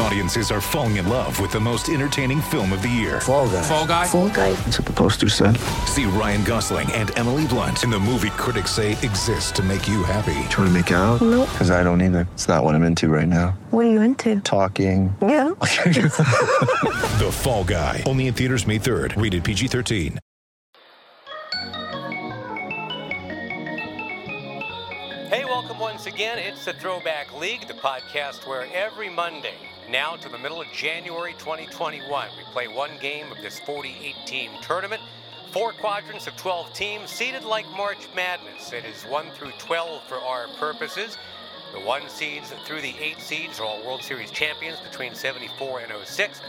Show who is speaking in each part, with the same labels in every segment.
Speaker 1: Audiences are falling in love with the most entertaining film of the year.
Speaker 2: Fall guy.
Speaker 3: Fall guy.
Speaker 4: Fall guy.
Speaker 2: That's what the poster said.
Speaker 1: See Ryan Gosling and Emily Blunt in the movie critics say exists to make you happy.
Speaker 2: Trying to make it out?
Speaker 4: Nope.
Speaker 2: Because I don't either. It's not what I'm into right now.
Speaker 4: What are you into?
Speaker 2: Talking.
Speaker 4: Yeah.
Speaker 1: The Fall Guy. Only in theaters May 3rd. Rated PG-13.
Speaker 5: Hey, welcome once again. It's the Throwback League, the podcast where every Monday, now to the middle of January 2021, we play one game of this 48 team tournament. Four quadrants of 12 teams, seeded like March Madness. It is 1 through 12 for our purposes. The 1 seeds through the 8 seeds are all World Series champions between 74 and 06.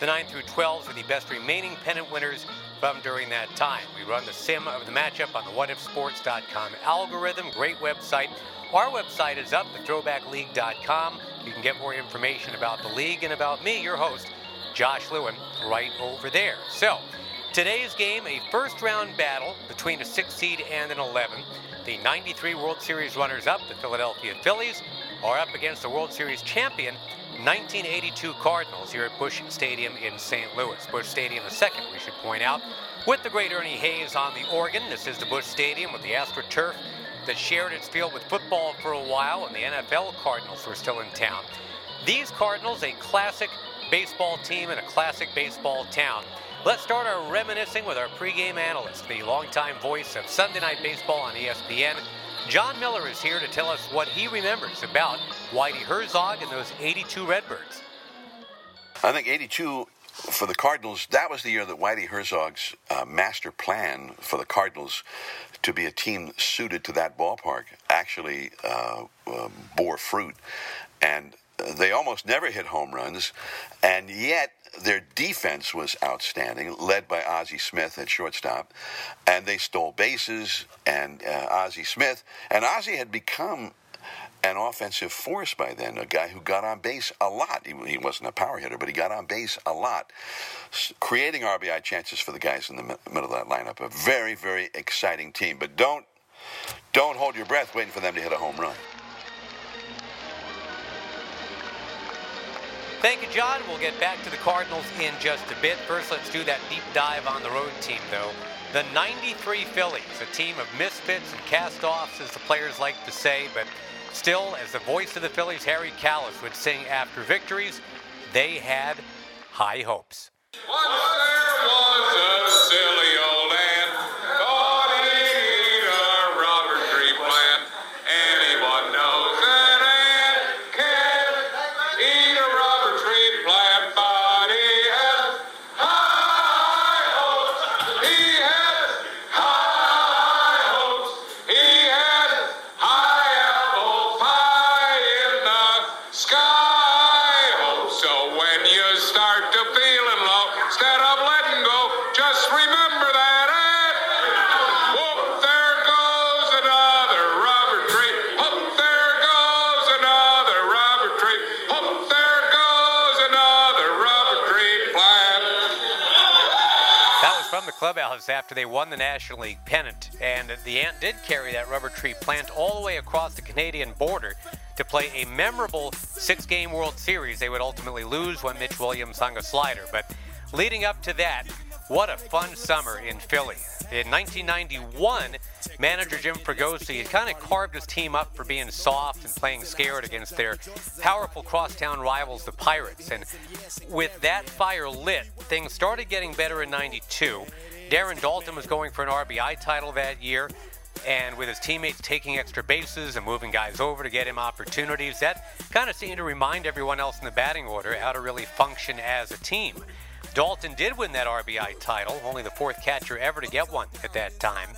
Speaker 5: The 9 through 12s are the best remaining pennant winners from during that time. We run the sim of the matchup on the whatifsports.com algorithm. Great website. Our website is up, thethrowbackleague.com. You can get more information about the league and about me, your host, Josh Lewin, right over there. So, today's game, a first round battle between a 6 seed and an 11. The 93 World Series runners up, the Philadelphia Phillies, are up against the World Series champion, 1982 Cardinals here at Busch Stadium in St. Louis. Busch Stadium the second, we should point out, with the great Ernie Hayes on the organ. This is the Busch Stadium with the AstroTurf that shared its field with football for a while and the NFL Cardinals were still in town. These Cardinals, a classic baseball team in a classic baseball town. Let's start our reminiscing with our pregame analyst, the longtime voice of Sunday Night Baseball on ESPN. Jon Miller is here to tell us what he remembers about Whitey Herzog and those 82 Redbirds.
Speaker 6: I think 82 for the Cardinals, that was the year that Whitey Herzog's uh, master plan for the Cardinals to be a team suited to that ballpark actually uh, uh, bore fruit. And they almost never hit home runs, and yet their defense was outstanding, led by Ozzie Smith at shortstop, and they stole bases. And uh, Ozzie Smith and Ozzie had become an offensive force by then, a guy who got on base a lot. He, he wasn't a power hitter, but he got on base a lot, creating RBI chances for the guys in the middle of that lineup. A very, very exciting team. But don't don't hold your breath waiting for them to hit a home run.
Speaker 5: Thank you, John. We'll get back to the Cardinals in just a bit. First, let's do that deep dive on the road team, though. The 93 Phillies, a team of misfits and cast-offs, as the players like to say, but still, as the voice of the Phillies, Harry Kalas, would sing after victories, they had high hopes. They won the National League pennant. And the Ant did carry that rubber tree plant all the way across the Canadian border to play a memorable six game World Series. They would ultimately lose when Mitch Williams hung a slider. But leading up to that, what a fun summer in Philly. In 1991, manager Jim Fregosi had kind of carved his team up for being soft and playing scared against their powerful crosstown rivals, the Pirates. And with that fire lit, things started getting better in 92. Darren Daulton was going for an RBI title that year. And with his teammates taking extra bases and moving guys over to get him opportunities, that kind of seemed to remind everyone else in the batting order how to really function as a team. Daulton did win that RBI title, only the fourth catcher ever to get one at that time.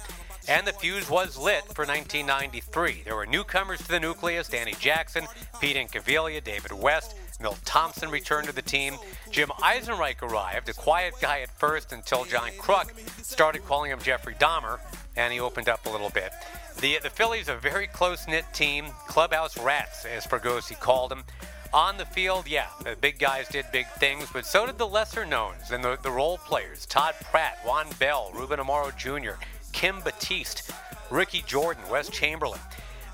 Speaker 5: And the fuse was lit for 1993. There were newcomers to the nucleus Danny Jackson, Pete Incaviglia, David West, Milt Thompson returned to the team. Jim Eisenreich arrived, a quiet guy at first until John Kruk started calling him Jeffrey Dahmer, and he opened up a little bit. The, the Phillies, a very close knit team, clubhouse rats, as Fregosi called them. On the field, yeah, the big guys did big things, but so did the lesser knowns and the, the role players. Todd Pratt, Juan Bell, Ruben Amaro Jr., Kim Batiste, Ricky Jordan, Wes Chamberlain.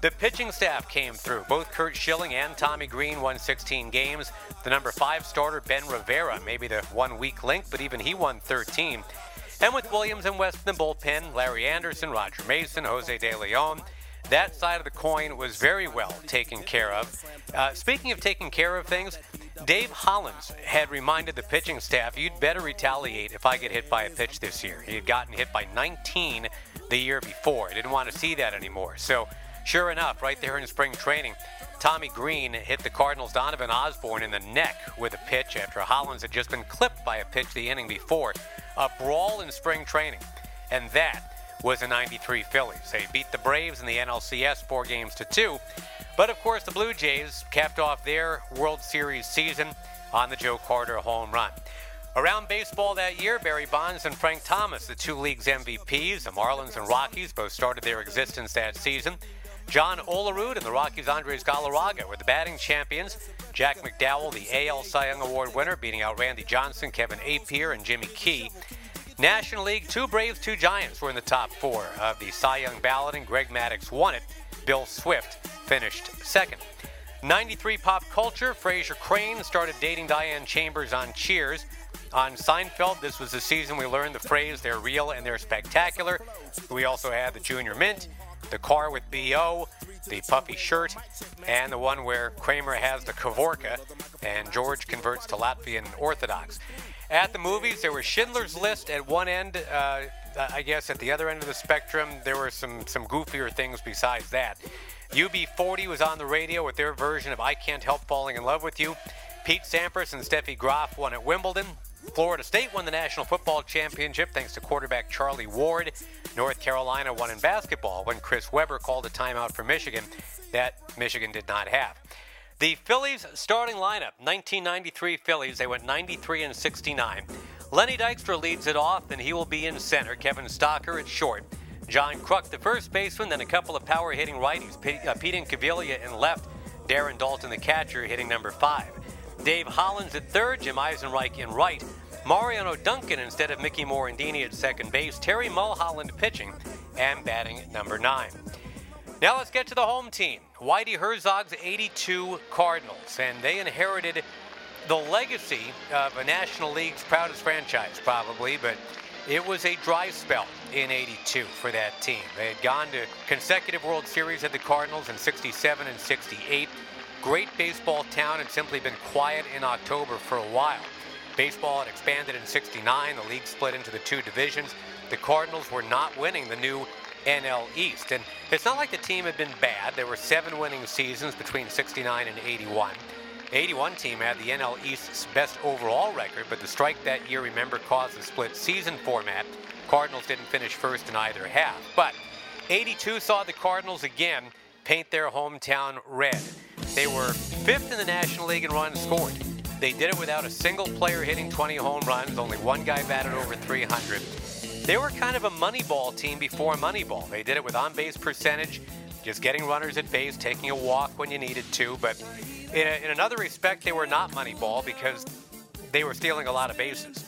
Speaker 5: The pitching staff came through. Both Curt Schilling and Tommy Greene won 16 games. The number five starter, Ben Rivera, maybe the one weak link, but even he won 13. And with Williams and West in the bullpen, Larry Andersen, Roger Mason, Jose De Leon, that side of the coin was very well taken care of. Uh, speaking of taking care of things, Dave Hollins had reminded the pitching staff, you'd better retaliate if I get hit by a pitch this year. He had gotten hit by 19 the year before. He didn't want to see that anymore. So, sure enough, right there in spring training, Tommy Greene hit the Cardinals' Donovan Osborne in the neck with a pitch after Hollins had just been clipped by a pitch the inning before. A brawl in spring training. And that was the 93 Phillies. They beat the Braves in the NLCS four games to two. But of course, the Blue Jays capped off their World Series season on the Joe Carter home run. Around baseball that year, Barry Bonds and Frank Thomas, the two league's MVPs, the Marlins and Rockies, both started their existence that season. John Olerud and the Rockies' Andres Galarraga were the batting champions. Jack McDowell, the AL Cy Young Award winner, beating out Randy Johnson, Kevin Appier, and Jimmy Key. National League, two Braves, two Giants were in the top four of the Cy Young ballot, and Greg Maddux won it. Bill Swift finished second. 93 pop culture, Frasier Crane started dating Diane Chambers on Cheers. On Seinfeld, this was the season we learned the phrase, they're real and they're spectacular. We also had the Junior Mint, the car with B.O., the puffy shirt, and the one where Kramer has the Kavorka and George converts to Latvian Orthodox. At the movies, there was Schindler's List at one end. Uh, I guess at the other end of the spectrum, there were some, some goofier things besides that. UB40 was on the radio with their version of I Can't Help Falling in Love with You. Pete Sampras and Steffi Graf won at Wimbledon. Florida State won the National Football Championship thanks to quarterback Charlie Ward. North Carolina won in basketball when Chris Webber called a timeout for Michigan that Michigan did not have. The Phillies starting lineup 1993 Phillies, they went 93 and 69. Lenny Dykstra leads it off, and he will be in center. Kevin Stocker at short. John Kruk, the first baseman, then a couple of power hitting righties. Pete, uh, Pete Incaviglia in left, Darren Daulton, the catcher, hitting number five. Dave Hollins at third, Jim Eisenreich in right. Mariano Duncan instead of Mickey Morandini at second base. Terry Mulholland pitching and batting at number nine. Now let's get to the home team. Whitey Herzog's 82 Cardinals, and they inherited the legacy of a National League's proudest franchise, probably, but it was a dry spell in 82 for that team. They had gone to consecutive World Series at the Cardinals in 67 and 68. Great baseball town had simply been quiet in October for a while. Baseball had expanded in 69, the league split into the two divisions. The Cardinals were not winning the new NL East. And it's not like the team had been bad. There were seven winning seasons between 69 and 81. 81 team had the NL East's best overall record, but the strike that year, remember, caused the split season format. Cardinals didn't finish first in either half. But 82 saw the Cardinals again paint their hometown red. They were fifth in the National League in runs scored. They did it without a single player hitting 20 home runs, only one guy batted over 300. They were kind of a Moneyball team before Moneyball. They did it with on base percentage, just getting runners at base, taking a walk when you needed to. But in, a, in another respect, they were not Moneyball because they were stealing a lot of bases.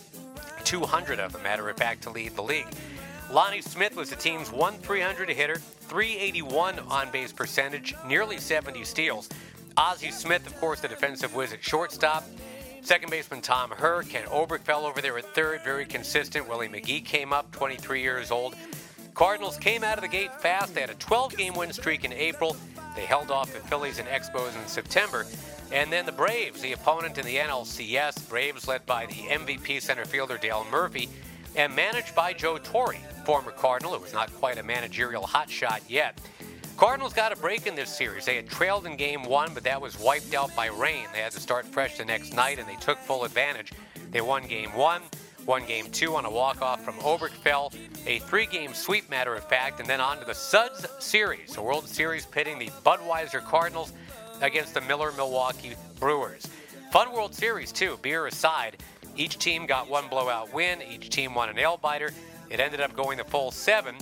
Speaker 5: 200 of them, matter of fact, to lead the league. Lonnie Smith was the team's 1 300 hitter, 381 on base percentage, nearly 70 steals. Ozzie Smith, of course, the defensive whiz at shortstop. Second baseman Tom Herr, Ken Oberkfell over there at third, very consistent. Willie McGee came up, 23 years old. Cardinals came out of the gate fast. They had a 12 game win streak in April. They held off the Phillies and Expos in September. And then the Braves, the opponent in the NLCS, Braves led by the MVP center fielder Dale Murphy and managed by Joe Torre, former Cardinal, who was not quite a managerial hotshot yet. Cardinals got a break in this series. They had trailed in game one, but that was wiped out by rain. They had to start fresh the next night, and they took full advantage. They won game one, won game two on a walk-off from Oberkfell, a three-game sweep, matter of fact, and then on to the Suds Series, the World Series pitting the Budweiser Cardinals against the Miller Milwaukee Brewers. Fun World Series, too, beer aside. Each team got one blowout win. Each team won a nail biter. It ended up going the full seven,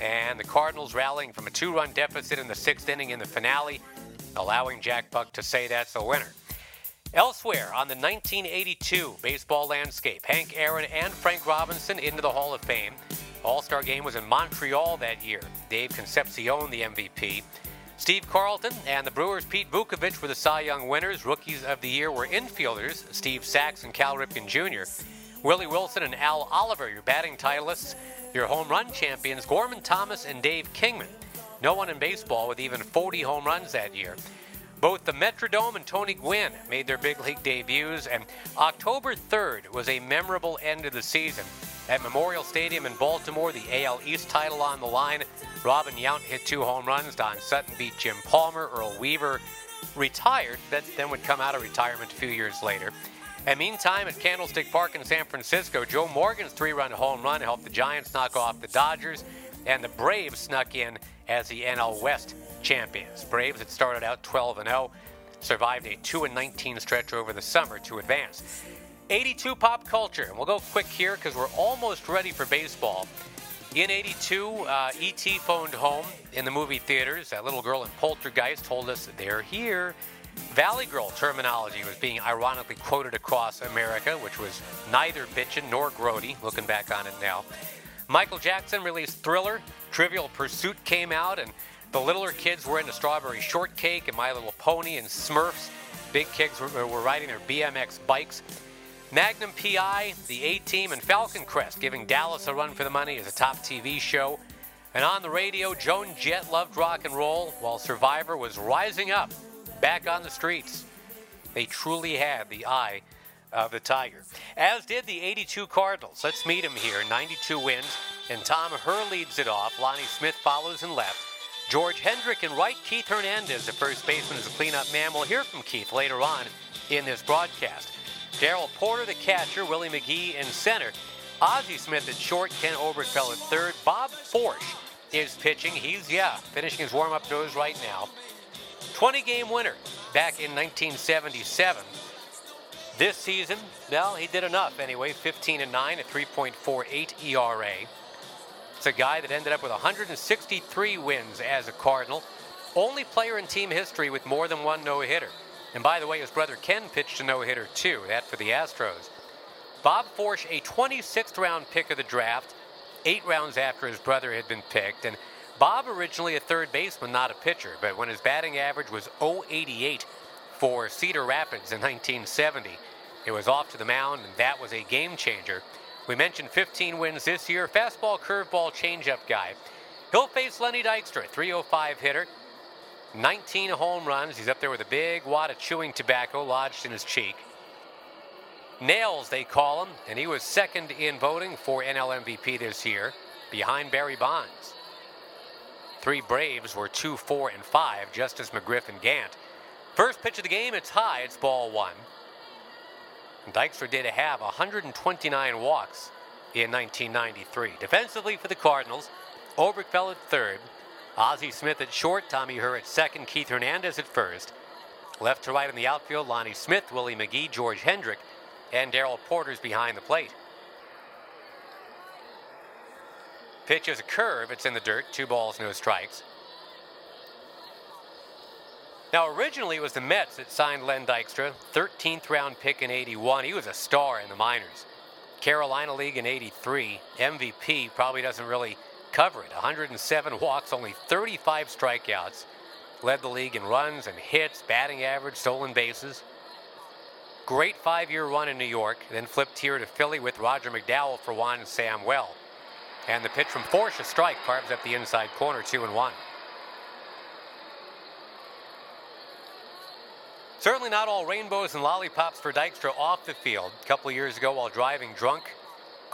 Speaker 5: and the Cardinals rallying from a two run deficit in the sixth inning in the finale, allowing Jack Buck to say that's a winner. Elsewhere on the 1982 baseball landscape, Hank Aaron and Frank Robinson into the Hall of Fame. All Star game was in Montreal that year. Dave Concepcion, the MVP. Steve Carlton and the Brewers' Pete Vuckovich were the Cy Young winners. Rookies of the year were infielders Steve Sax and Cal Ripken Jr. Willie Wilson and Al Oliver, your batting titleists. Your home run champions, Gorman Thomas and Dave Kingman. No one in baseball with even 40 home runs that year. Both the Metrodome and Tony Gwynn made their big league debuts, and October 3rd was a memorable end of the season. At Memorial Stadium in Baltimore, the AL East title on the line. Robin Yount hit two home runs. Don Sutton beat Jim Palmer. Earl Weaver retired, that then would come out of retirement a few years later. And meantime, at Candlestick Park in San Francisco, Joe Morgan's three run home run helped the Giants knock off the Dodgers, and the Braves snuck in as the NL West champions. Braves had started out 12 0, survived a 2 19 stretch over the summer to advance. 82 pop culture, and we'll go quick here because we're almost ready for baseball. In 82, uh, E.T. phoned home in the movie theaters. That little girl in Poltergeist told us they're here. Valley Girl terminology was being ironically quoted across America, which was neither bitchin' nor grody, looking back on it now. Michael Jackson released Thriller, Trivial Pursuit came out, and the littler kids were into Strawberry Shortcake and My Little Pony and Smurfs. Big kids were, were riding their BMX bikes. Magnum PI, the A Team, and Falcon Crest giving Dallas a run for the money as a top TV show. And on the radio, Joan Jett loved rock and roll while Survivor was rising up back on the streets. They truly had the eye of the Tiger, as did the 82 Cardinals. Let's meet them here 92 wins, and Tom Herr leads it off. Lonnie Smith follows in left. George Hendrick and right. Keith Hernandez, the first baseman, is a cleanup man. We'll hear from Keith later on in this broadcast. Darrell Porter, the catcher, Willie McGee in center, Ozzie Smith at short, Ken Oberkfell at third, Bob Forsch is pitching. He's, yeah, finishing his warm up throws right now. 20 game winner back in 1977. This season, well, he did enough anyway 15 and 9 at 3.48 ERA. It's a guy that ended up with 163 wins as a Cardinal. Only player in team history with more than one no hitter. And by the way, his brother Ken pitched a no hitter too, that for the Astros. Bob Forsch, a 26th round pick of the draft, eight rounds after his brother had been picked. And Bob originally a third baseman, not a pitcher, but when his batting average was 088 for Cedar Rapids in 1970, it was off to the mound, and that was a game changer. We mentioned 15 wins this year. Fastball, curveball, changeup guy. He'll face Lenny Dykstra, 305 hitter, 19 home runs. He's up there with a big wad of chewing tobacco lodged in his cheek. Nails, they call him, and he was second in voting for NL MVP this year, behind Barry Bonds. Three Braves were 2, 4, and 5, Justice McGriff and Gant. First pitch of the game, it's high, it's ball one. Dykstra did have 129 walks in 1993. Defensively for the Cardinals, Oberkfell at third, Ozzie Smith at short, Tommy Herr at second, Keith Hernandez at first. Left to right in the outfield, Lonnie Smith, Willie McGee, George Hendrick, and Darrell Porter's behind the plate. Pitch is a curve, it's in the dirt, two balls, no strikes. Now, originally it was the Mets that signed Len Dykstra, 13th round pick in 81. He was a star in the minors. Carolina League in 83, MVP probably doesn't really cover it. 107 walks, only 35 strikeouts. Led the league in runs and hits, batting average, stolen bases. Great five year run in New York, then flipped here to Philly with Roger McDowell for Juan Samuel. And the pitch from Forsch, a strike, carves up the inside corner, two and one. Certainly not all rainbows and lollipops for Dykstra off the field. A couple years ago, while driving drunk,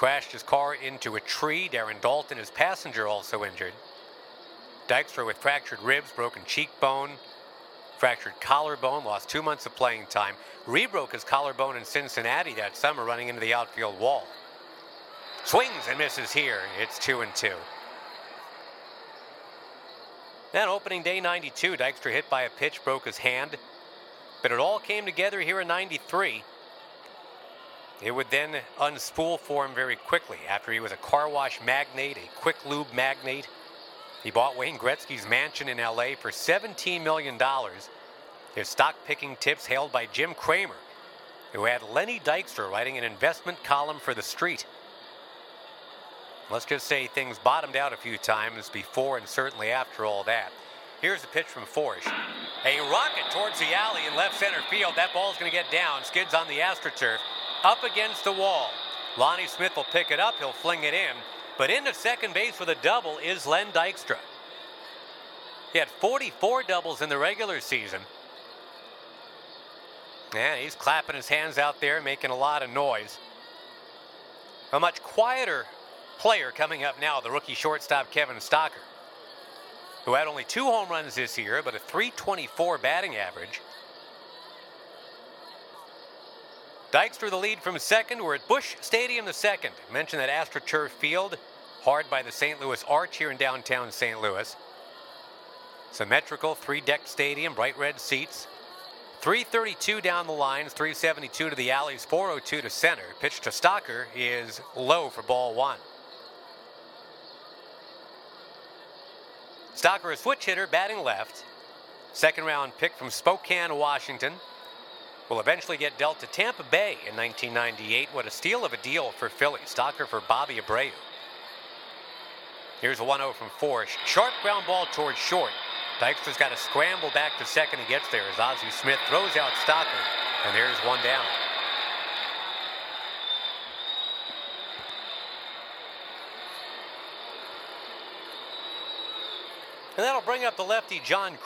Speaker 5: crashed his car into a tree. Darren Daulton, his passenger, also injured. Dykstra with fractured ribs, broken cheekbone, fractured collarbone, lost two months of playing time. Rebroke his collarbone in Cincinnati that summer, running into the outfield wall. Swings and misses here. It's two and two. Then opening day 92, Dykstra hit by a pitch, broke his hand. But it all came together here in 93. It would then unspool for him very quickly after he was a car wash magnate, a quick lube magnate. He bought Wayne Gretzky's mansion in LA for $17 million His stock picking tips hailed by Jim Cramer, who had Lenny Dykstra writing an investment column for The Street. Let's just say things bottomed out a few times before and certainly after all that. Here's the pitch from Forsch. A rocket towards the alley in left center field. That ball's going to get down. Skids on the AstroTurf. Up against the wall. Lonnie Smith will pick it up. He'll fling it in. But into second base with a double is Len Dykstra. He had 44 doubles in the regular season. Yeah, he's clapping his hands out there, making a lot of noise. A much quieter player coming up now, the rookie shortstop Kevin Stocker, who had only two home runs this year, but a 324 batting average. Dykstra the lead from second. We're at Busch Stadium the second. I mentioned that AstroTurf Field, hard by the St. Louis Arch here in downtown St. Louis. Symmetrical three-deck stadium, bright red seats. 332 down the lines, 372 to the alleys, 402 to center. Pitch to Stocker is low for ball one. Stocker, a switch hitter, batting left. Second round pick from Spokane, Washington. Will eventually get dealt to Tampa Bay in 1998. What a steal of a deal for Philly. Stocker for Bobby Abreu. Here's a 1 0 from Forsch. Sharp ground ball towards short. Dykstra's got to scramble back to second. He gets there as Ozzie Smith throws out Stocker, and there's one down. And that'll bring up the lefty John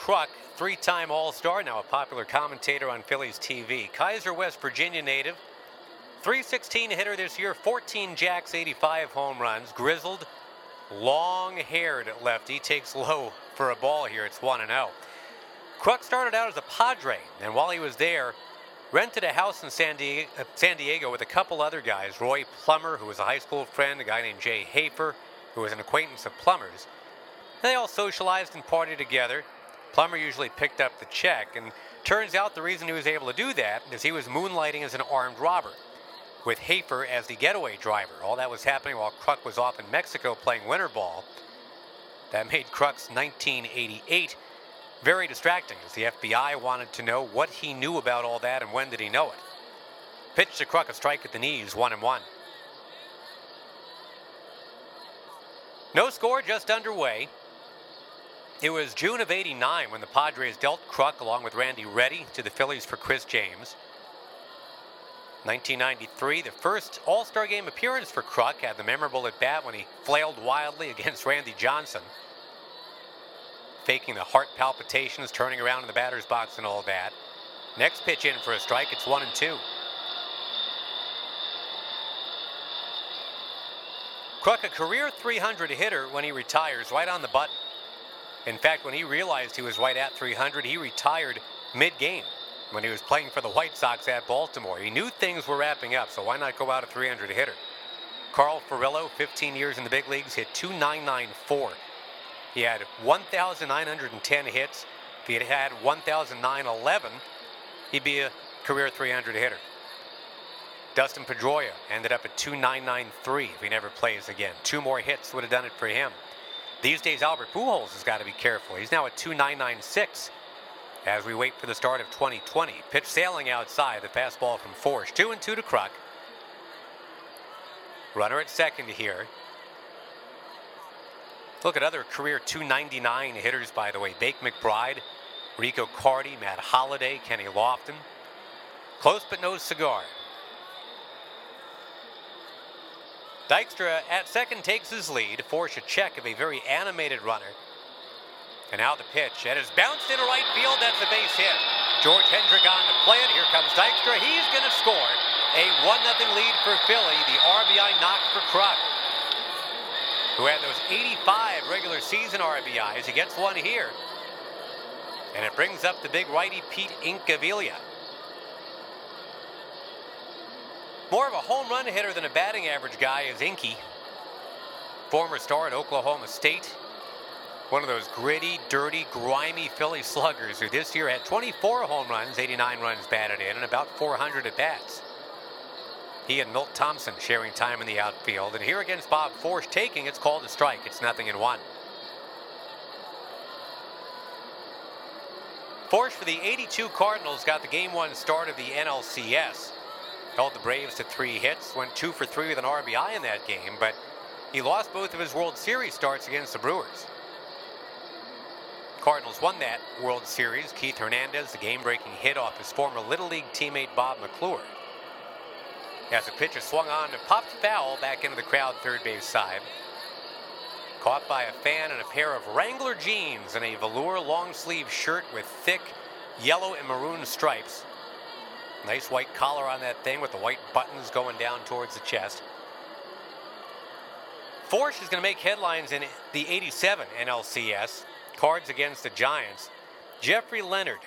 Speaker 5: Kruk, three-time All-Star, now a popular commentator on Phillies TV. Keyser, West Virginia native, 316 hitter this year, 14 jacks, 85 home runs, grizzled, long-haired lefty, takes low for a ball here. It's 1 0. Kruk started out as a Padre, and while he was there, rented a house in San Diego, uh, San Diego with a couple other guys Roy Plummer, who was a high school friend, a guy named Jay Hafer, who was an acquaintance of Plummer's. They all socialized and partied together. Plummer usually picked up the check, and turns out the reason he was able to do that is he was moonlighting as an armed robber, with Hafer as the getaway driver. All that was happening while Kruk was off in Mexico playing winter ball. That made Kruk's 1988 very distracting, as the FBI wanted to know what he knew about all that and when did he know it. Pitch to Kruk, a strike at the knees, one and one. No score, just underway. It was June of 89 when the Padres dealt Kruk along with Randy Ready to the Phillies for Chris James. 1993, the first All Star game appearance for Kruk had the memorable at bat when he flailed wildly against Randy Johnson, faking the heart palpitations, turning around in the batter's box, and all that. Next pitch in for a strike, it's one and two. Kruk, a career 300 hitter when he retires, right on the button. In fact, when he realized he was right at 300, he retired mid game when he was playing for the White Sox at Baltimore. He knew things were wrapping up, so why not go out a 300 hitter? Carl Furillo, 15 years in the big leagues, hit 2,994. He had 1,910 hits. If he had had 1,911, he'd be a career 300 hitter. Dustin Pedroia ended up at 2,993 if he never plays again. Two more hits would have done it for him. These days, Albert Pujols has got to be careful. He's now at 2,996 as we wait for the start of 2020. Pitch sailing outside, the fastball from Forsch. Two and two to Kruk. Runner at second here. Look at other career 299 hitters, by the way. Bake McBride, Rico Carty, Matt Holliday, Kenny Lofton. Close but no cigar. Dykstra at second takes his lead. Forsch a check of a very animated runner. And now the pitch. That is bounced into right field. That's a base hit. George Hendrick on to play it. Here comes Dykstra. He's going to score. A 1-0 lead for Philly. The RBI knock for Kruk, who had those 85 regular season RBIs. He gets one here. And it brings up the big righty Pete Incaviglia. More of a home run hitter than a batting average guy is Inky. Former star at Oklahoma State. One of those gritty, dirty, grimy Philly sluggers who this year had 24 home runs, 89 runs batted in, and about 400 at bats. He and Milt Thompson sharing time in the outfield. And here against Bob Forsch taking, it's called a strike. It's nothing in one. Forsch for the 82 Cardinals got the game one start of the NLCS. Held the Braves to three hits, went two for three with an RBI in that game, but he lost both of his World Series starts against the Brewers. Cardinals won that World Series. Keith Hernandez, the game-breaking hit off his former Little League teammate Bob McClure. As a pitcher swung on and popped foul back into the crowd third base side. Caught by a fan in a pair of Wrangler jeans and a velour long sleeve shirt with thick yellow and maroon stripes. Nice white collar on that thing with the white buttons going down towards the chest. Forsch is going to make headlines in the 87 NLCS. Cards against the Giants. Jeffrey Leonard.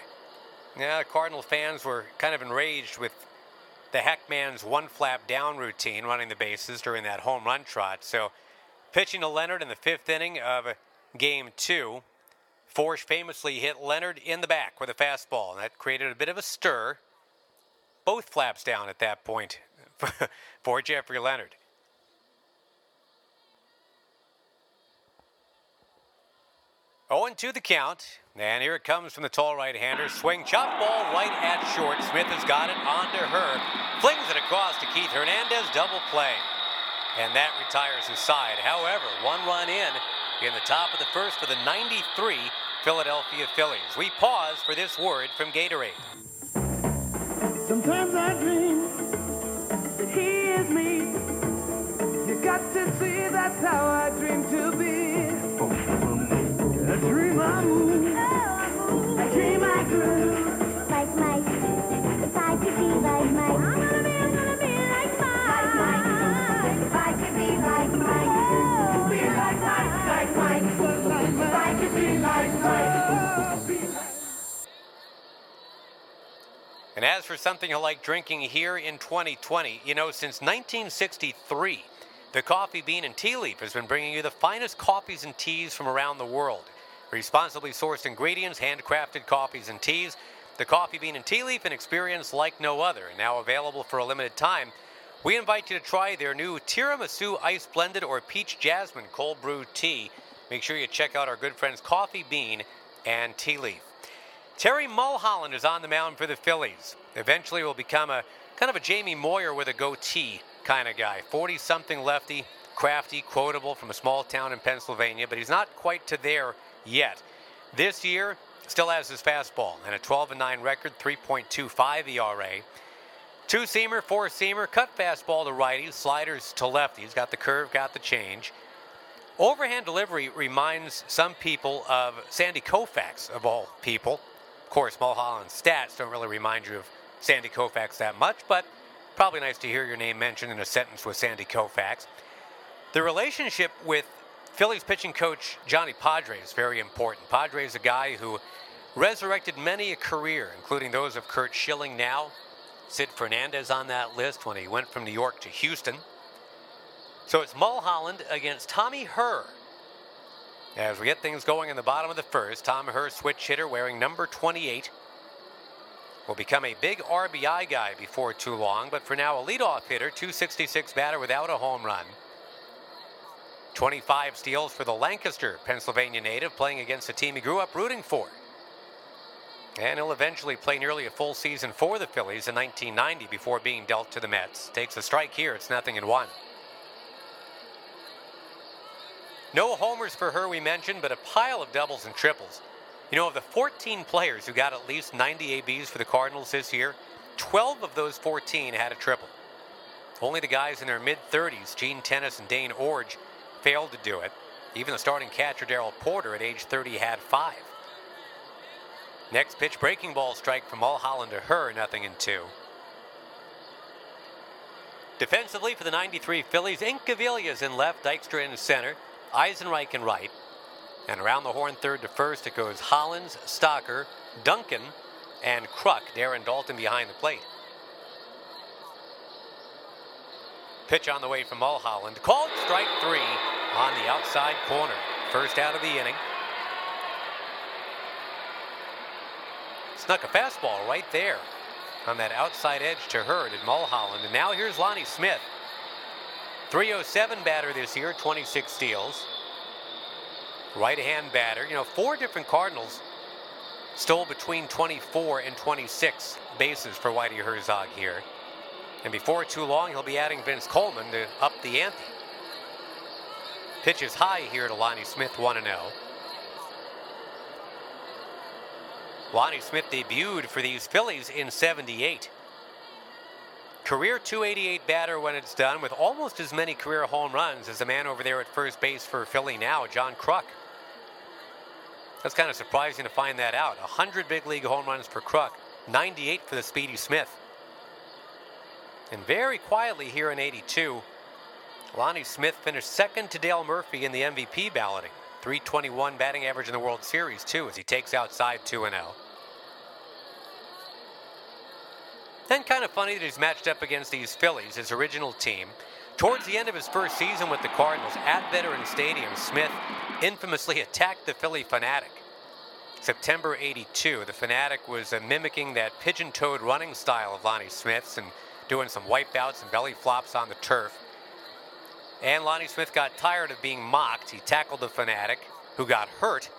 Speaker 5: Yeah, Cardinal fans were kind of enraged with the Heckman's one flap down routine running the bases during that home run trot. So, pitching to Leonard in the fifth inning of game two, Forsch famously hit Leonard in the back with a fastball, and that created a bit of a stir. Both flaps down at that point for Jeffrey Leonard. Oh, and to the count. And here it comes from the tall right-hander. Swing, chop ball right at short. Smith has got it onto Herr. Flings it across to Keith Hernandez. Double play. And that retires his side. However, one run in in the top of the first for the 93 Philadelphia Phillies. We pause for this word from Gatorade.
Speaker 3: Sometimes I dream that he is me. You got to see that's how I dream to be. A dream I move, a dream I groove.
Speaker 5: And as for something you like drinking here in 2020, you know, since 1963, the Coffee Bean and Tea Leaf has been bringing you the finest coffees and teas from around the world. Responsibly sourced ingredients, handcrafted coffees and teas. The Coffee Bean and Tea Leaf, an experience like no other, and now available for a limited time. We invite you to try their new Tiramisu Ice Blended or Peach Jasmine Cold Brew Tea. Make sure you check out our good friends Coffee Bean and Tea Leaf. Terry Mulholland is on the mound for the Phillies. Eventually will become a kind of a Jamie Moyer with a goatee kind of guy. 40 something lefty, crafty, quotable from a small town in Pennsylvania, but he's not quite to there yet. This year, still has his fastball and a 12 9 record, 3.25 ERA. Two seamer, four seamer, cut fastball to righties, sliders to lefties, He's got the curve, got the change. Overhand delivery reminds some people of Sandy Koufax, of all people. Of course, Mulholland's stats don't really remind you of Sandy Koufax that much, but probably nice to hear your name mentioned in a sentence with Sandy Koufax. The relationship with Phillies pitching coach Johnny Podres is very important. Padre is a guy who resurrected many a career, including those of Curt Schilling now. Sid Fernandez on that list when he went from New York to Houston. So it's Mulholland against Tommy Herr. As we get things going in the bottom of the first, Tom Herr, switch hitter, wearing number 28, will become a big RBI guy before too long, but for now, a leadoff hitter, 266 batter without a home run. 25 steals for the Lancaster, Pennsylvania native, playing against a team he grew up rooting for. And he'll eventually play nearly a full season for the Phillies in 1990 before being dealt to the Mets. Takes a strike here, it's nothing in one. No homers for Herr, we mentioned, but a pile of doubles and triples. You know, of the 14 players who got at least 90 ABs for the Cardinals this year, 12 of those 14 had a triple. Only the guys in their mid 30s, Gene Tenace and Dane Iorg, failed to do it. Even the starting catcher, Darrell Porter, at age 30, had five. Next pitch, breaking ball strike from Mulholland to Herr, nothing in two. Defensively for the 93 Phillies, Incaviglia's in left, Dykstra in center, Eisenreich in right. And around the horn, third to first, it goes Hollins, Stocker, Duncan, and Kruk. Darren Daulton behind the plate. Pitch on the way from Mulholland. Called strike three on the outside corner. First out of the inning. Snuck a fastball right there on that outside edge to Herr did Mulholland. And now here's Lonnie Smith. 307 batter this year, 26 steals. Right hand batter. You know, four different Cardinals stole between 24 and 26 bases for Whitey Herzog here. And before too long, he'll be adding Vince Coleman to up the ante. Pitch is high here to Lonnie Smith, 1 0. Lonnie Smith debuted for these Phillies in 78. Career 288 batter when it's done, with almost as many career home runs as the man over there at first base for Philly now, John Kruk. That's kind of surprising to find that out. 100 big league home runs for Kruk, 98 for the Speedy Smith. And very quietly here in 82, Lonnie Smith finished second to Dale Murphy in the MVP balloting. 321 batting average in the World Series, too, as he takes outside 2 0. Then kind of funny that he's matched up against these Phillies, his original team. Towards the end of his first season with the Cardinals at Veterans Stadium, Smith infamously attacked the Phillie Phanatic. September 82, the Phanatic was uh, mimicking that pigeon-toed running style of Lonnie Smith's and doing some wipeouts and belly flops on the turf. And Lonnie Smith got tired of being mocked. He tackled the Phanatic, who got hurt,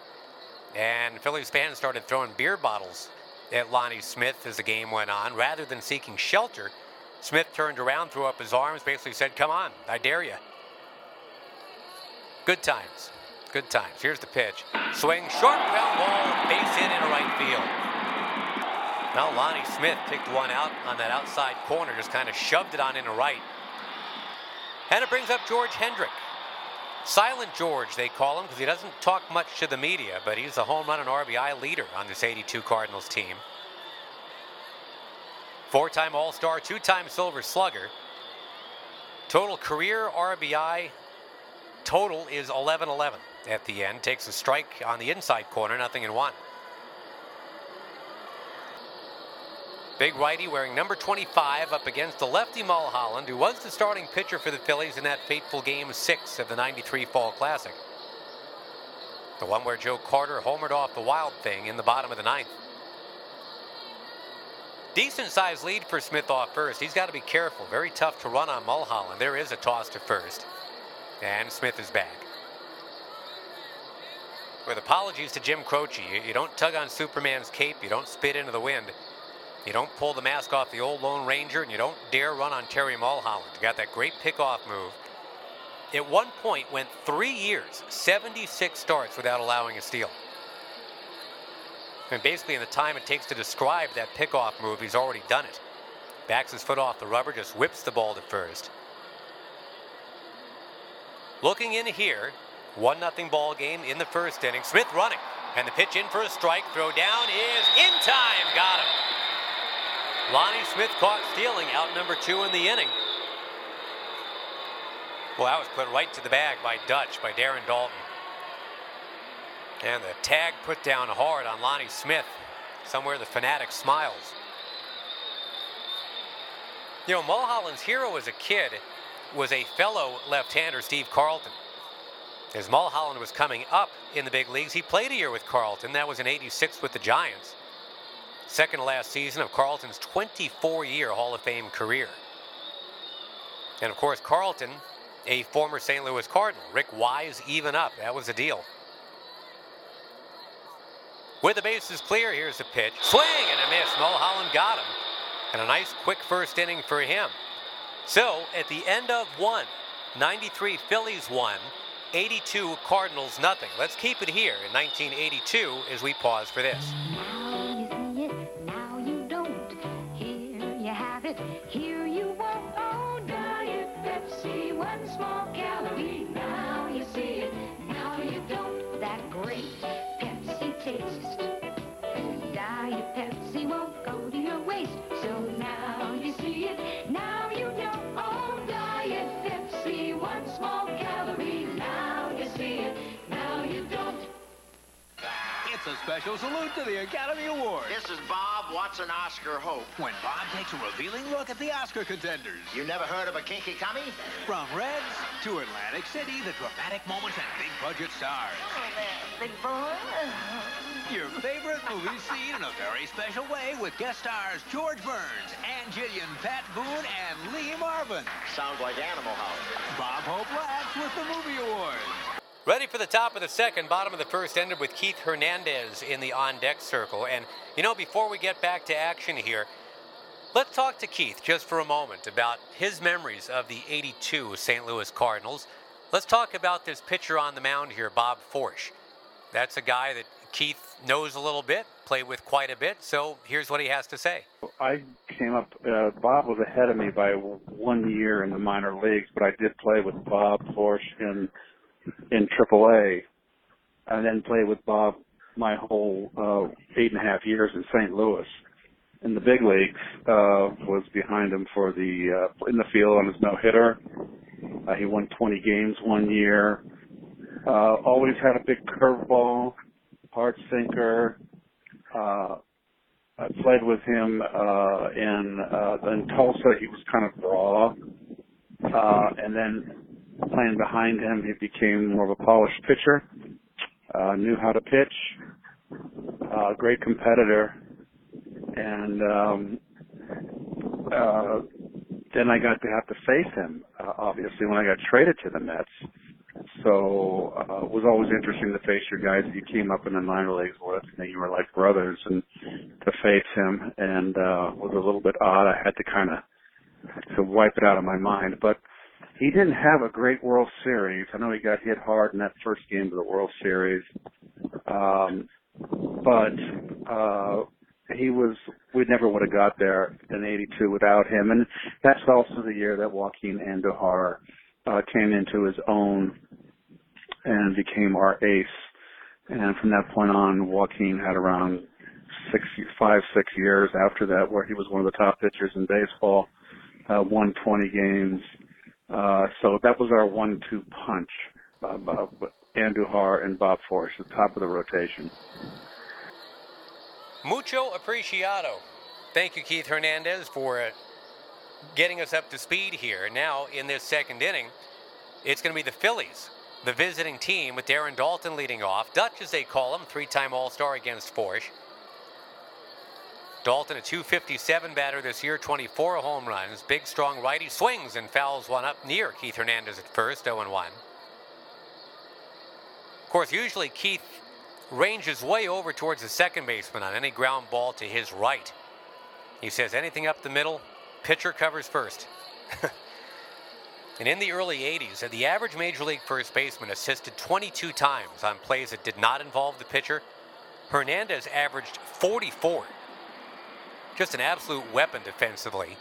Speaker 5: and Phillies fans started throwing beer bottles at Lonnie Smith as the game went on. Rather than seeking shelter, Smith turned around, threw up his arms, basically said, Come on, I dare you. Good times. Good times. Here's the pitch. Swing, short ground ball, base hit into right field. Now Lonnie Smith picked one out on that outside corner, just kind of shoved it on into right. And it brings up George Hendrick. Silent George, they call him, because he doesn't talk much to the media, but he's the home run and RBI leader on this 82 Cardinals team. Four time All Star, two time Silver Slugger. Total career RBI total is 11 11 at the end. Takes a strike on the inside corner, nothing in one. Big righty wearing number 25 up against the lefty Mulholland, who was the starting pitcher for the Phillies in that fateful game six of the 93 Fall Classic. The one where Joe Carter homered off the wild thing in the bottom of the ninth. Decent sized lead for Smith off first. He's got to be careful. Very tough to run on Mulholland. There is a toss to first. And Smith is back. With apologies to Jim Croce, you, you don't tug on Superman's cape, you don't spit into the wind. You don't pull the mask off the old Lone Ranger, and you don't dare run on Terry Mulholland. You got that great pickoff move. At one point, went three years, 76 starts without allowing a steal. And basically, in the time it takes to describe that pickoff move, he's already done it. Backs his foot off the rubber, just whips the ball to first. Looking in here, 1 0 ball game in the first inning. Smith running. And the pitch in for a strike. Throw down is in time. Got him. Lonnie Smith caught stealing out number two in the inning. Well, that was put right to the bag by Dutch, by Darren Daulton. And the tag put down hard on Lonnie Smith. Somewhere the fanatic smiles. You know, Mulholland's hero as a kid was a fellow left-hander, Steve Carlton. As Mulholland was coming up in the big leagues, he played a year with Carlton. That was in 86 with the Giants. Second to last season of Carlton's 24-year Hall of Fame career. And of course, Carlton, a former St. Louis Cardinal. Rick Wise even up. That was a deal. With the bases clear, here's a pitch. Swing and a miss. Mulholland got him. And a nice quick first inning for him. So at the end of one, 93 Phillies won, 82 Cardinals nothing. Let's keep it here in 1982 as we pause for this.
Speaker 7: A special salute to the Academy Awards.
Speaker 8: This is Bob Watson Oscar Hope.
Speaker 7: When Bob takes a revealing look at the Oscar contenders.
Speaker 8: You never heard of a kinky cummy?
Speaker 7: From Reds to Atlantic City, the dramatic moments and big budget stars.
Speaker 9: Oh, big boy.
Speaker 7: Your favorite movie seen in a very special way with guest stars George Burns, Ann Jillian, Pat Boone, and Lee Marvin.
Speaker 8: Sounds like Animal House.
Speaker 7: Bob Hope laughs with the Movie Awards.
Speaker 5: Ready for the top of the second, bottom of the first ended with Keith Hernandez in the on deck circle. And, you know, before we get back to action here, let's talk to Keith just for a moment about his memories of the 82 St. Louis Cardinals. Let's talk about this pitcher on the mound here, Bob Forsch. That's a guy that Keith knows a little bit, played with quite a bit. So here's what he has to say.
Speaker 10: I came up. Uh, Bob was ahead of me by one year in the minor leagues, but I did play with Bob Forsch in in AAA, and then played with Bob my whole uh, eight and a half years in St. Louis. In the big leagues, uh, was behind him for the uh, in the field on his no hitter. Uh, he won 20 games one year. Uh, always had a big curveball, hard sinker. Uh, I played with him uh, in uh, in Tulsa. He was kind of raw, uh, and then playing behind him, he became more of a polished pitcher. Uh, knew how to pitch. Uh, great competitor, and um, uh, then I got to have to face him. Uh, obviously, when I got traded to the Mets, so uh, it was always interesting to face your guys that you came up in the minor leagues with, and you were like brothers, and to face him, and uh, was a little bit odd. I had to kind of to wipe it out of my mind, but he didn't have a great World Series. I know he got hit hard in that first game of the World Series, um, but uh, he was. We never would have got there in '82 without him, and that's also the year that Joaquin Andujar uh, came into his own and became our ace. And from that point on, Joaquin had around six, five, six years after that where he was one of the top pitchers in baseball, uh, won 20 games. Uh, so that was our one-two punch, uh, Bob, Andujar and Bob Forsch, the top of the rotation.
Speaker 5: Mucho apreciado. Thank you, Keith Hernandez, for getting us up to speed here. Now, in this second inning, it's going to be the Phillies, the visiting team with Darren Daulton leading off. Dutch, as they call him, three time All Star against Forsch. Daulton, a 257 batter this year, 24 home runs. Big, strong righty swings and fouls one up near Keith Hernandez at first, 0 1. Of course, usually Keith ranges way over towards the second baseman on any ground ball to his right. He says anything up the middle, pitcher covers first. and in the early 80s, the average major league first baseman assisted 22 times on plays that did not involve the pitcher. Hernandez averaged 44. Just an absolute weapon defensively.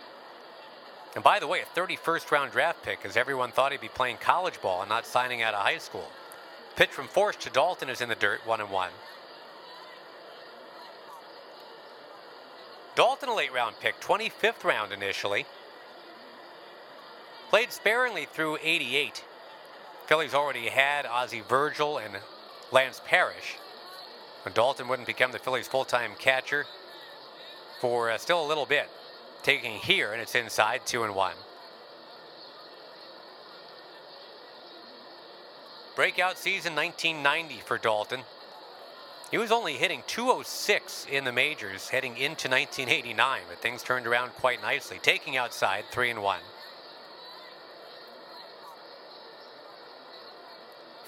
Speaker 5: And by the way, a 31st round draft pick, as everyone thought he'd be playing college ball and not signing out of high school. Pitch from Forsch to Daulton is in the dirt, one and one. Daulton, a late round pick, 25th round initially. Played sparingly through 88. Phillies already had Ozzie Virgil and Lance Parrish. But Daulton wouldn't become the Phillies' full time catcher for uh, still a little bit. Taking here, and it's inside, two and one. Breakout season 1990 for Daulton. He was only hitting 206 in the majors heading into 1989, but things turned around quite nicely, taking outside 3 and 1.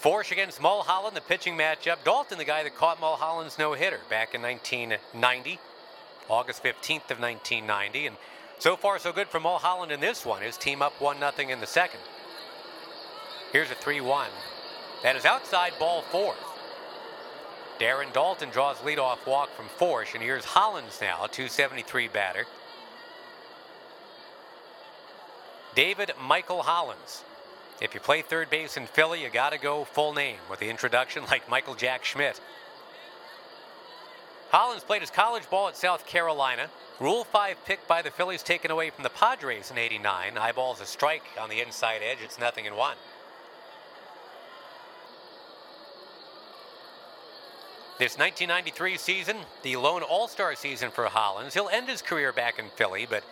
Speaker 5: Forsch against Mulholland, the pitching matchup. Daulton, the guy that caught Mulholland's no hitter back in 1990, August 15th of 1990. And so far, so good for Mulholland in this one. His team up 1 0 in the second. Here's a 3 1. That is outside ball four. Darren Daulton draws leadoff walk from Forsch, and here's Hollins now, a 273 batter. David Michael Hollins. If you play third base in Philly, you got to go full name with the introduction like Michael Jack Schmidt. Hollins played his college ball at South Carolina. Rule 5 pick by the Phillies taken away from the Padres in 89. Eyeballs a strike on the inside edge. It's nothing in one. This 1993 season, the lone All Star season for Hollins. He'll end his career back in Philly, but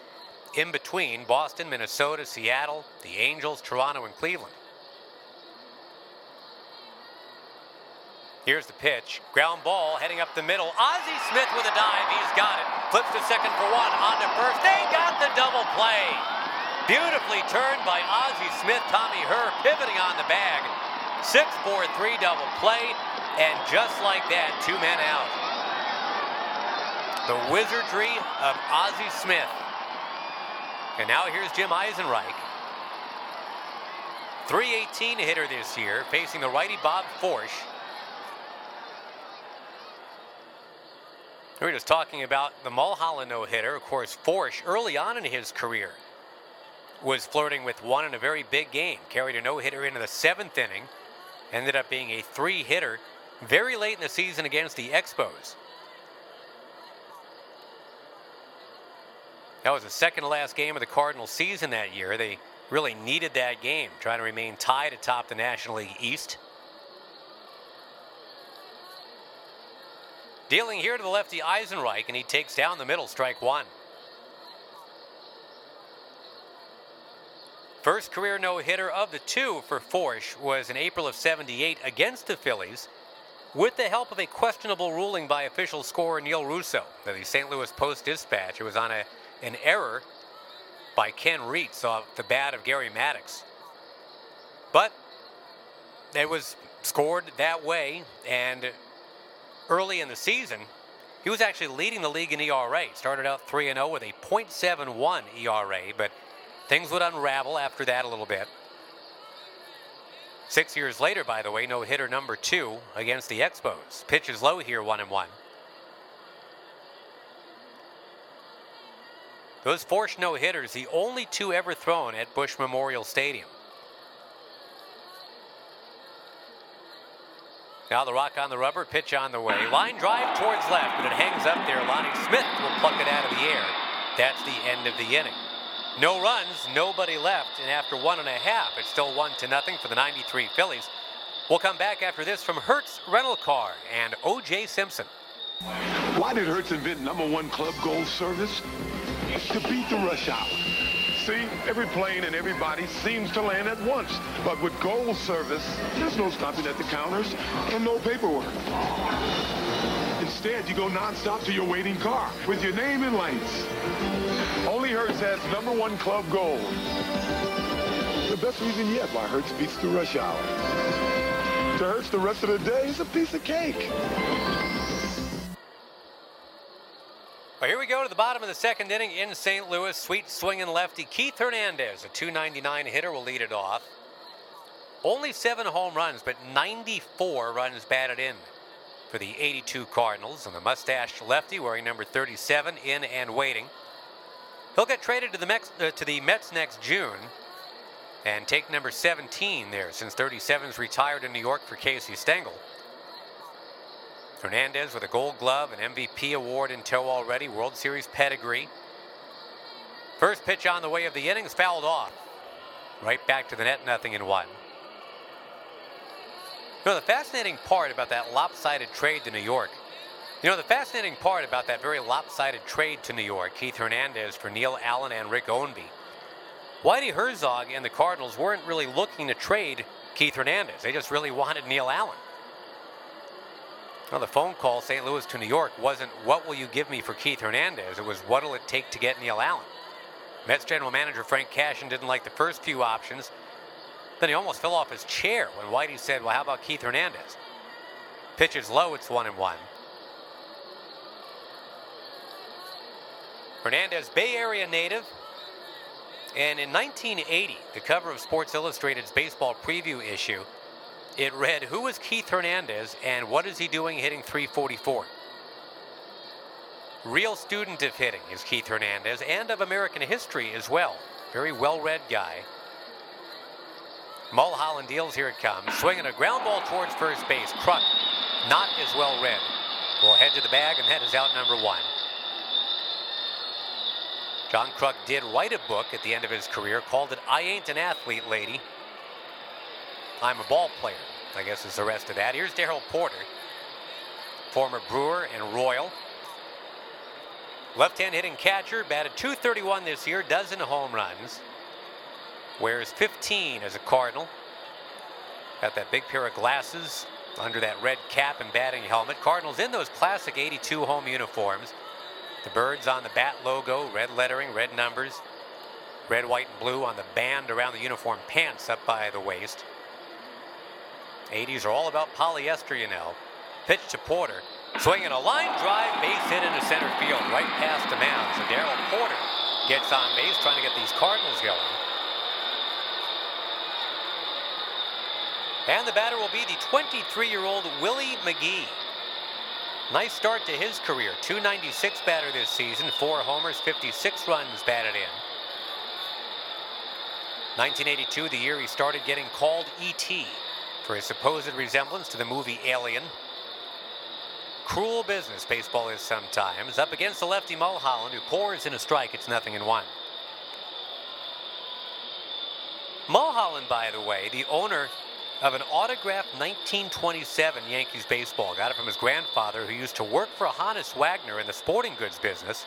Speaker 5: in between Boston, Minnesota, Seattle, the Angels, Toronto, and Cleveland. Here's the pitch. Ground ball heading up the middle. Ozzie Smith with a dive. He's got it. Flips to second for one. On to first. They got the double play. Beautifully turned by Ozzie Smith. Tommy Herr pivoting on the bag. 6-4-3 double play, and just like that, two men out. The wizardry of Ozzie Smith. And now here's Jim Eisenreich. 318 hitter this year, facing the righty Bob Forsch. We were just talking about the Mulholland no hitter. Of course, Forsch, early on in his career, was flirting with one in a very big game. Carried a no hitter into the seventh inning. Ended up being a three hitter very late in the season against the Expos. That was the second to last game of the Cardinals season that year. They really needed that game, trying to remain tied atop the National League East. Dealing here to the lefty Eisenreich, and he takes down the middle, strike one. First career no hitter of the two for Forsch was in April of 78 against the Phillies with the help of a questionable ruling by official scorer Neal Russo of the St. Louis Post Dispatch. It was on a, an error by Ken Reitz off the bat of Gary Maddox. But it was scored that way, and early in the season, he was actually leading the league in ERA. Started out 3 0 with a .71 ERA, but things would unravel after that a little bit. Six years later, by the way, no hitter number two against the Expos. Pitches low here, one and one. Those Forsch no hitters, the only two ever thrown at Busch Memorial Stadium. Now the rock on the rubber, pitch on the way. Line drive towards left, but it hangs up there. Lonnie Smith will pluck it out of the air. That's the end of the inning. No runs, nobody left, and after one and a half, it's still one to nothing for the 93 Phillies. We'll come back after this from Hertz Rental Car and O.J. Simpson.
Speaker 11: Why did Hertz invent number one club gold service? To beat the rush hour. See, every plane and everybody seems to land at once. But with gold service, there's no stopping at the counters and no paperwork. Instead, you go nonstop to your waiting car with your name in lights. Only Hertz has number one club gold. The best reason yet why Hertz beats the rush hour. To Hertz, the rest of the day is a piece of cake.
Speaker 5: Well, here we go to the bottom of the second inning in St. Louis. Sweet swinging lefty Keith Hernandez, a 299 hitter, will lead it off. Only seven home runs, but 94 runs batted in for the 82 Cardinals. And the mustached lefty wearing number 37 in and waiting. He'll get traded to the, uh, to the Mets next June and take number 17 there since 37's retired in New York for Casey Stengel. Hernandez with a gold glove, an MVP award in tow already, World Series pedigree. First pitch on the way of the innings fouled off. Right back to the net, nothing in one. You know, the fascinating part about that lopsided trade to New York, you know, the fascinating part about that very lopsided trade to New York, Keith Hernandez for Neil Allen and Rick Ownby, Whitey Herzog and the Cardinals weren't really looking to trade Keith Hernandez. They just really wanted Neil Allen. Well, the phone call, St. Louis to New York, wasn't what will you give me for Keith Hernandez? It was what will it take to get Neil Allen? Mets general manager Frank Cashen didn't like the first few options. Then he almost fell off his chair when Whitey said, well, how about Keith Hernandez? Pitches low, it's one and one. Hernandez, Bay Area native. And in 1980, the cover of Sports Illustrated's baseball preview issue it read, Who is Keith Hernandez and what is he doing hitting 344? Real student of hitting is Keith Hernandez and of American history as well. Very well read guy. Mulholland deals, here it comes. Swinging a ground ball towards first base. Kruk, not as well read. Will head to the bag, and that is out number one. John Kruk did write a book at the end of his career called it I Ain't an Athlete, Lady. I'm a ball player, I guess is the rest of that. Here's Darrell Porter, former Brewer and Royal. Left-hand hitting catcher, batted 231 this year, dozen home runs. Wears 15 as a Cardinal. Got that big pair of glasses under that red cap and batting helmet. Cardinals in those classic 82 home uniforms. The birds on the bat logo, red lettering, red numbers. Red, white, and blue on the band around the uniform pants up by the waist. 80s are all about polyester, you know. Pitch to Porter. Swinging a line drive, base hit into center field, right past the mound. So Darrell Porter gets on base, trying to get these Cardinals going. And the batter will be the 23-year-old Willie McGee. Nice start to his career. 296 batter this season, four homers, 56 runs batted in. 1982, the year he started getting called E.T. for his supposed resemblance to the movie Alien. Cruel business baseball is sometimes. Up against the lefty Mulholland, who pours in a strike. It's nothing in one. Mulholland, by the way, the owner of an autographed 1927 Yankees baseball. Got it from his grandfather, who used to work for Honus Wagner in the sporting goods business.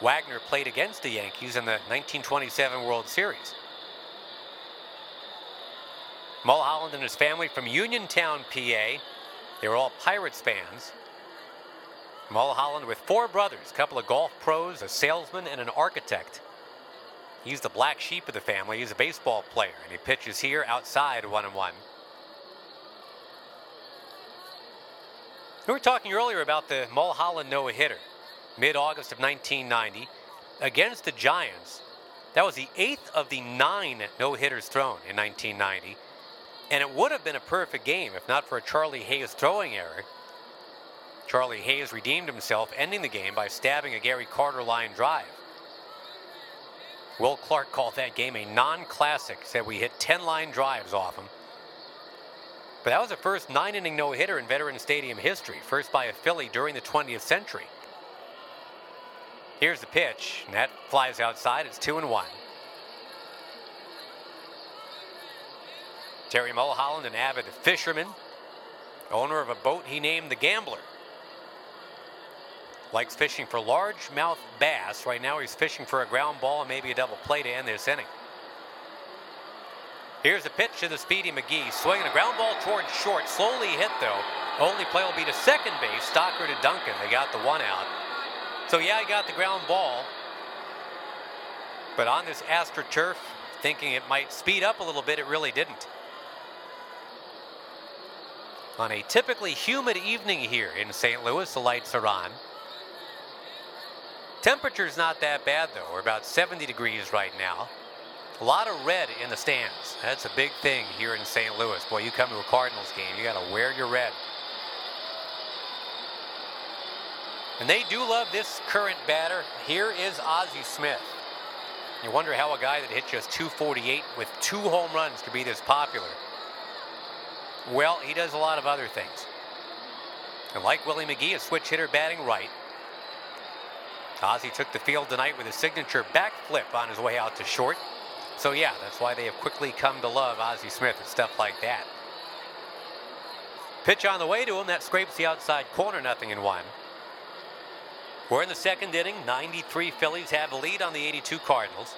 Speaker 5: Wagner played against the Yankees in the 1927 World Series. Mulholland and his family from Uniontown, PA. They were all Pirates fans. Mulholland with four brothers, a couple of golf pros, a salesman, and an architect. He's the black sheep of the family. He's a baseball player, and he pitches here outside one and one. We were talking earlier about the Mulholland no hitter, mid August of 1990, against the Giants. That was the eighth of the nine no hitters thrown in 1990, and it would have been a perfect game if not for a Charlie Hayes throwing error. Charlie Hayes redeemed himself, ending the game by stabbing a Gary Carter line drive. Will Clark called that game a non-classic, said we hit 10 line drives off him. But that was the first nine-inning no-hitter in Veteran Stadium history, first by a Philly during the 20th century. Here's the pitch, and that flies outside. It's two and one. Terry Mulholland, an avid fisherman, owner of a boat he named the Gambler. Likes fishing for largemouth bass. Right now he's fishing for a ground ball and maybe a double play to end this inning. Here's the pitch to the speedy McGee, swinging a ground ball towards short, slowly hit though. Only play will be to second base, Stocker to Duncan. They got the one out. So yeah, he got the ground ball. But on this AstroTurf, thinking it might speed up a little bit, it really didn't. On a typically humid evening here in St. Louis, the lights are on. Temperature's not that bad though. We're about 70 degrees right now. A lot of red in the stands. That's a big thing here in St. Louis. Boy, you come to a Cardinals game, you got to wear your red. And they do love this current batter. Here is Ozzie Smith. You wonder how a guy that hit just 248 with two home runs could be this popular. Well, he does a lot of other things. And like Willie McGee, a switch hitter batting right. Ozzie took the field tonight with a signature backflip on his way out to short. So yeah, that's why they have quickly come to love Ozzie Smith and stuff like that. Pitch on the way to him, that scrapes the outside corner, nothing in one. We're in the second inning. 93 Phillies have the lead on the 82 Cardinals.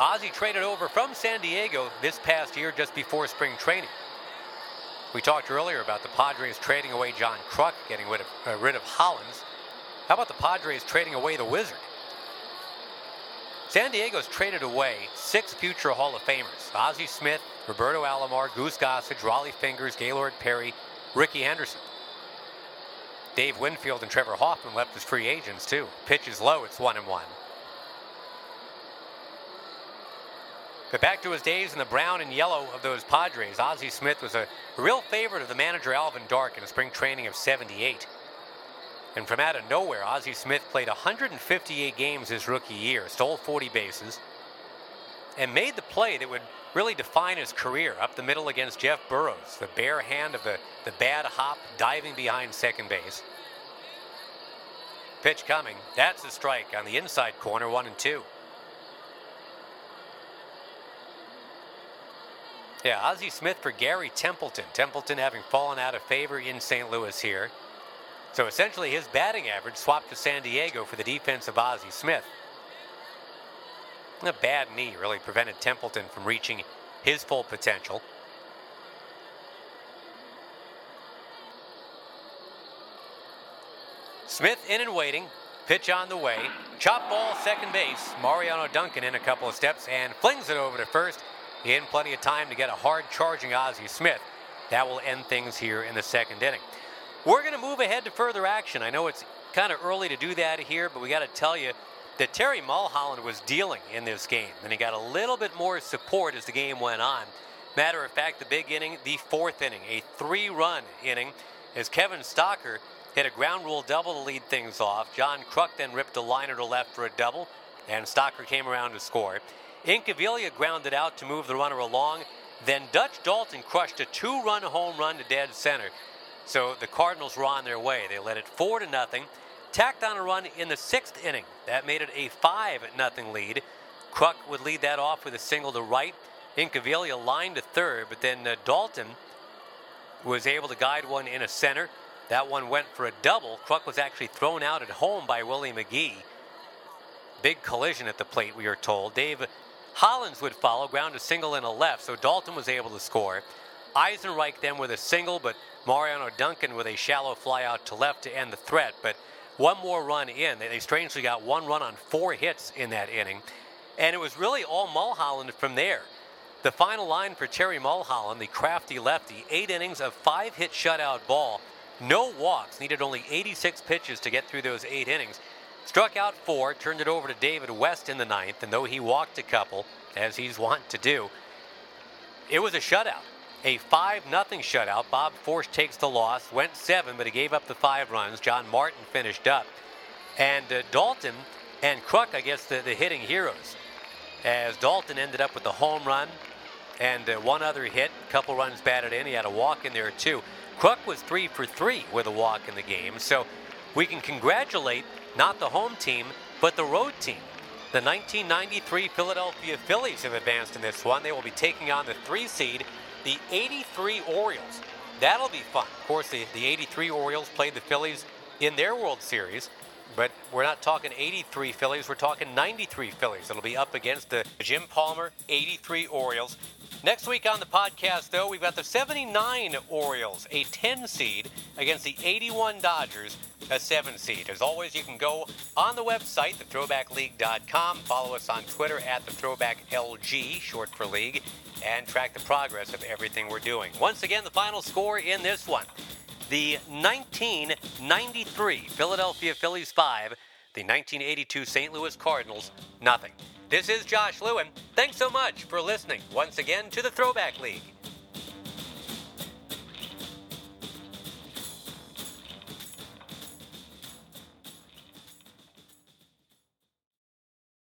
Speaker 5: Ozzie traded over from San Diego this past year just before spring training. We talked earlier about the Padres trading away John Kruk, getting rid of, uh, rid of Hollins. How about the Padres trading away the Wizard? San Diego's traded away six future Hall of Famers. Ozzie Smith, Roberto Alomar, Goose Gossage, Rollie Fingers, Gaylord Perry, Rickey Henderson. Dave Winfield and Trevor Hoffman left as free agents too. Pitch is low, it's one and one. But back to his days in the brown and yellow of those Padres, Ozzie Smith was a real favorite of the manager Alvin Dark in a spring training of 78. And from out of nowhere, Ozzie Smith played 158 games his rookie year, stole 40 bases, and made the play that would really define his career up the middle against Jeff Burroughs, the bare hand of the, the bad hop diving behind second base. Pitch coming. That's a strike on the inside corner, one and two. Yeah, Ozzie Smith for Gary Templeton. Templeton having fallen out of favor in St. Louis here. So essentially his batting average swapped to San Diego for the defense of Ozzie Smith. A bad knee really prevented Templeton from reaching his full potential. Smith in and waiting. pitch on the way. Chop ball, second base. Mariano Duncan in a couple of steps and flings it over to first in plenty of time to get a hard charging Ozzie Smith. That will end things here in the second inning. We're going to move ahead to further action. I know it's kind of early to do that here, but we got to tell you that Terry Mulholland was dealing in this game, and he got a little bit more support as the game went on. Matter of fact, the big inning, the fourth inning, a three-run inning, as Kevin Stocker hit a ground rule double to lead things off. John Kruk then ripped a liner to left for a double, and Stocker came around to score. Incaviglia grounded out to move the runner along. Then Dutch Daulton crushed a two-run home run to dead center. So the Cardinals were on their way. They led it four to nothing, tacked on a run in the sixth inning. That made it a five nothing lead. Kruk would lead that off with a single to right. Incaviglia lined to third, but then uh, Daulton was able to guide one in a center. That one went for a double. Kruk was actually thrown out at home by Willie McGee. Big collision at the plate, we are told. Dave Hollins would follow, ground a single in a left, so Daulton was able to score. Eisenreich then with a single, but Mariano Duncan with a shallow fly out to left to end the threat. But one more run in. They, they strangely got one run on four hits in that inning. And it was really all Mulholland from there. The final line for Terry Mulholland, the crafty lefty, eight innings of five hit shutout ball. No walks, needed only 86 pitches to get through those eight innings. Struck out four, turned it over to David West in the ninth, and though he walked a couple, as he's wont to do, it was a shutout. A 5 0 shutout. Bob Forsch takes the loss, went seven, but he gave up the five runs. John Martin finished up. And uh, Daulton and Kruk, I guess, the, the hitting heroes, as Daulton ended up with the home run and uh, one other hit, a couple runs batted in. He had a walk in there, too. Kruk was three for three with a walk in the game. So we can congratulate not the home team, but the road team. The 1993 Philadelphia Phillies have advanced in this one. They will be taking on the three seed, the 83 Orioles. That'll be fun. Of course, the, the 83 Orioles played the Phillies in their World Series, but we're not talking 83 Phillies, we're talking 93 Phillies. It'll be up against the Jim Palmer 83 Orioles. Next week on the podcast, though, we've got the 79 Orioles, a 10 seed, against the 81 Dodgers, a 7 seed. As always, you can go on the website, thethrowbackleague.com, follow us on Twitter at thethrowbacklg, short for league, and track the progress of everything we're doing. Once again, the final score in this one the 1993 Philadelphia Phillies 5, the 1982 St. Louis Cardinals nothing. This is Josh Lewin. Thanks so much for listening once again to the Throwback League.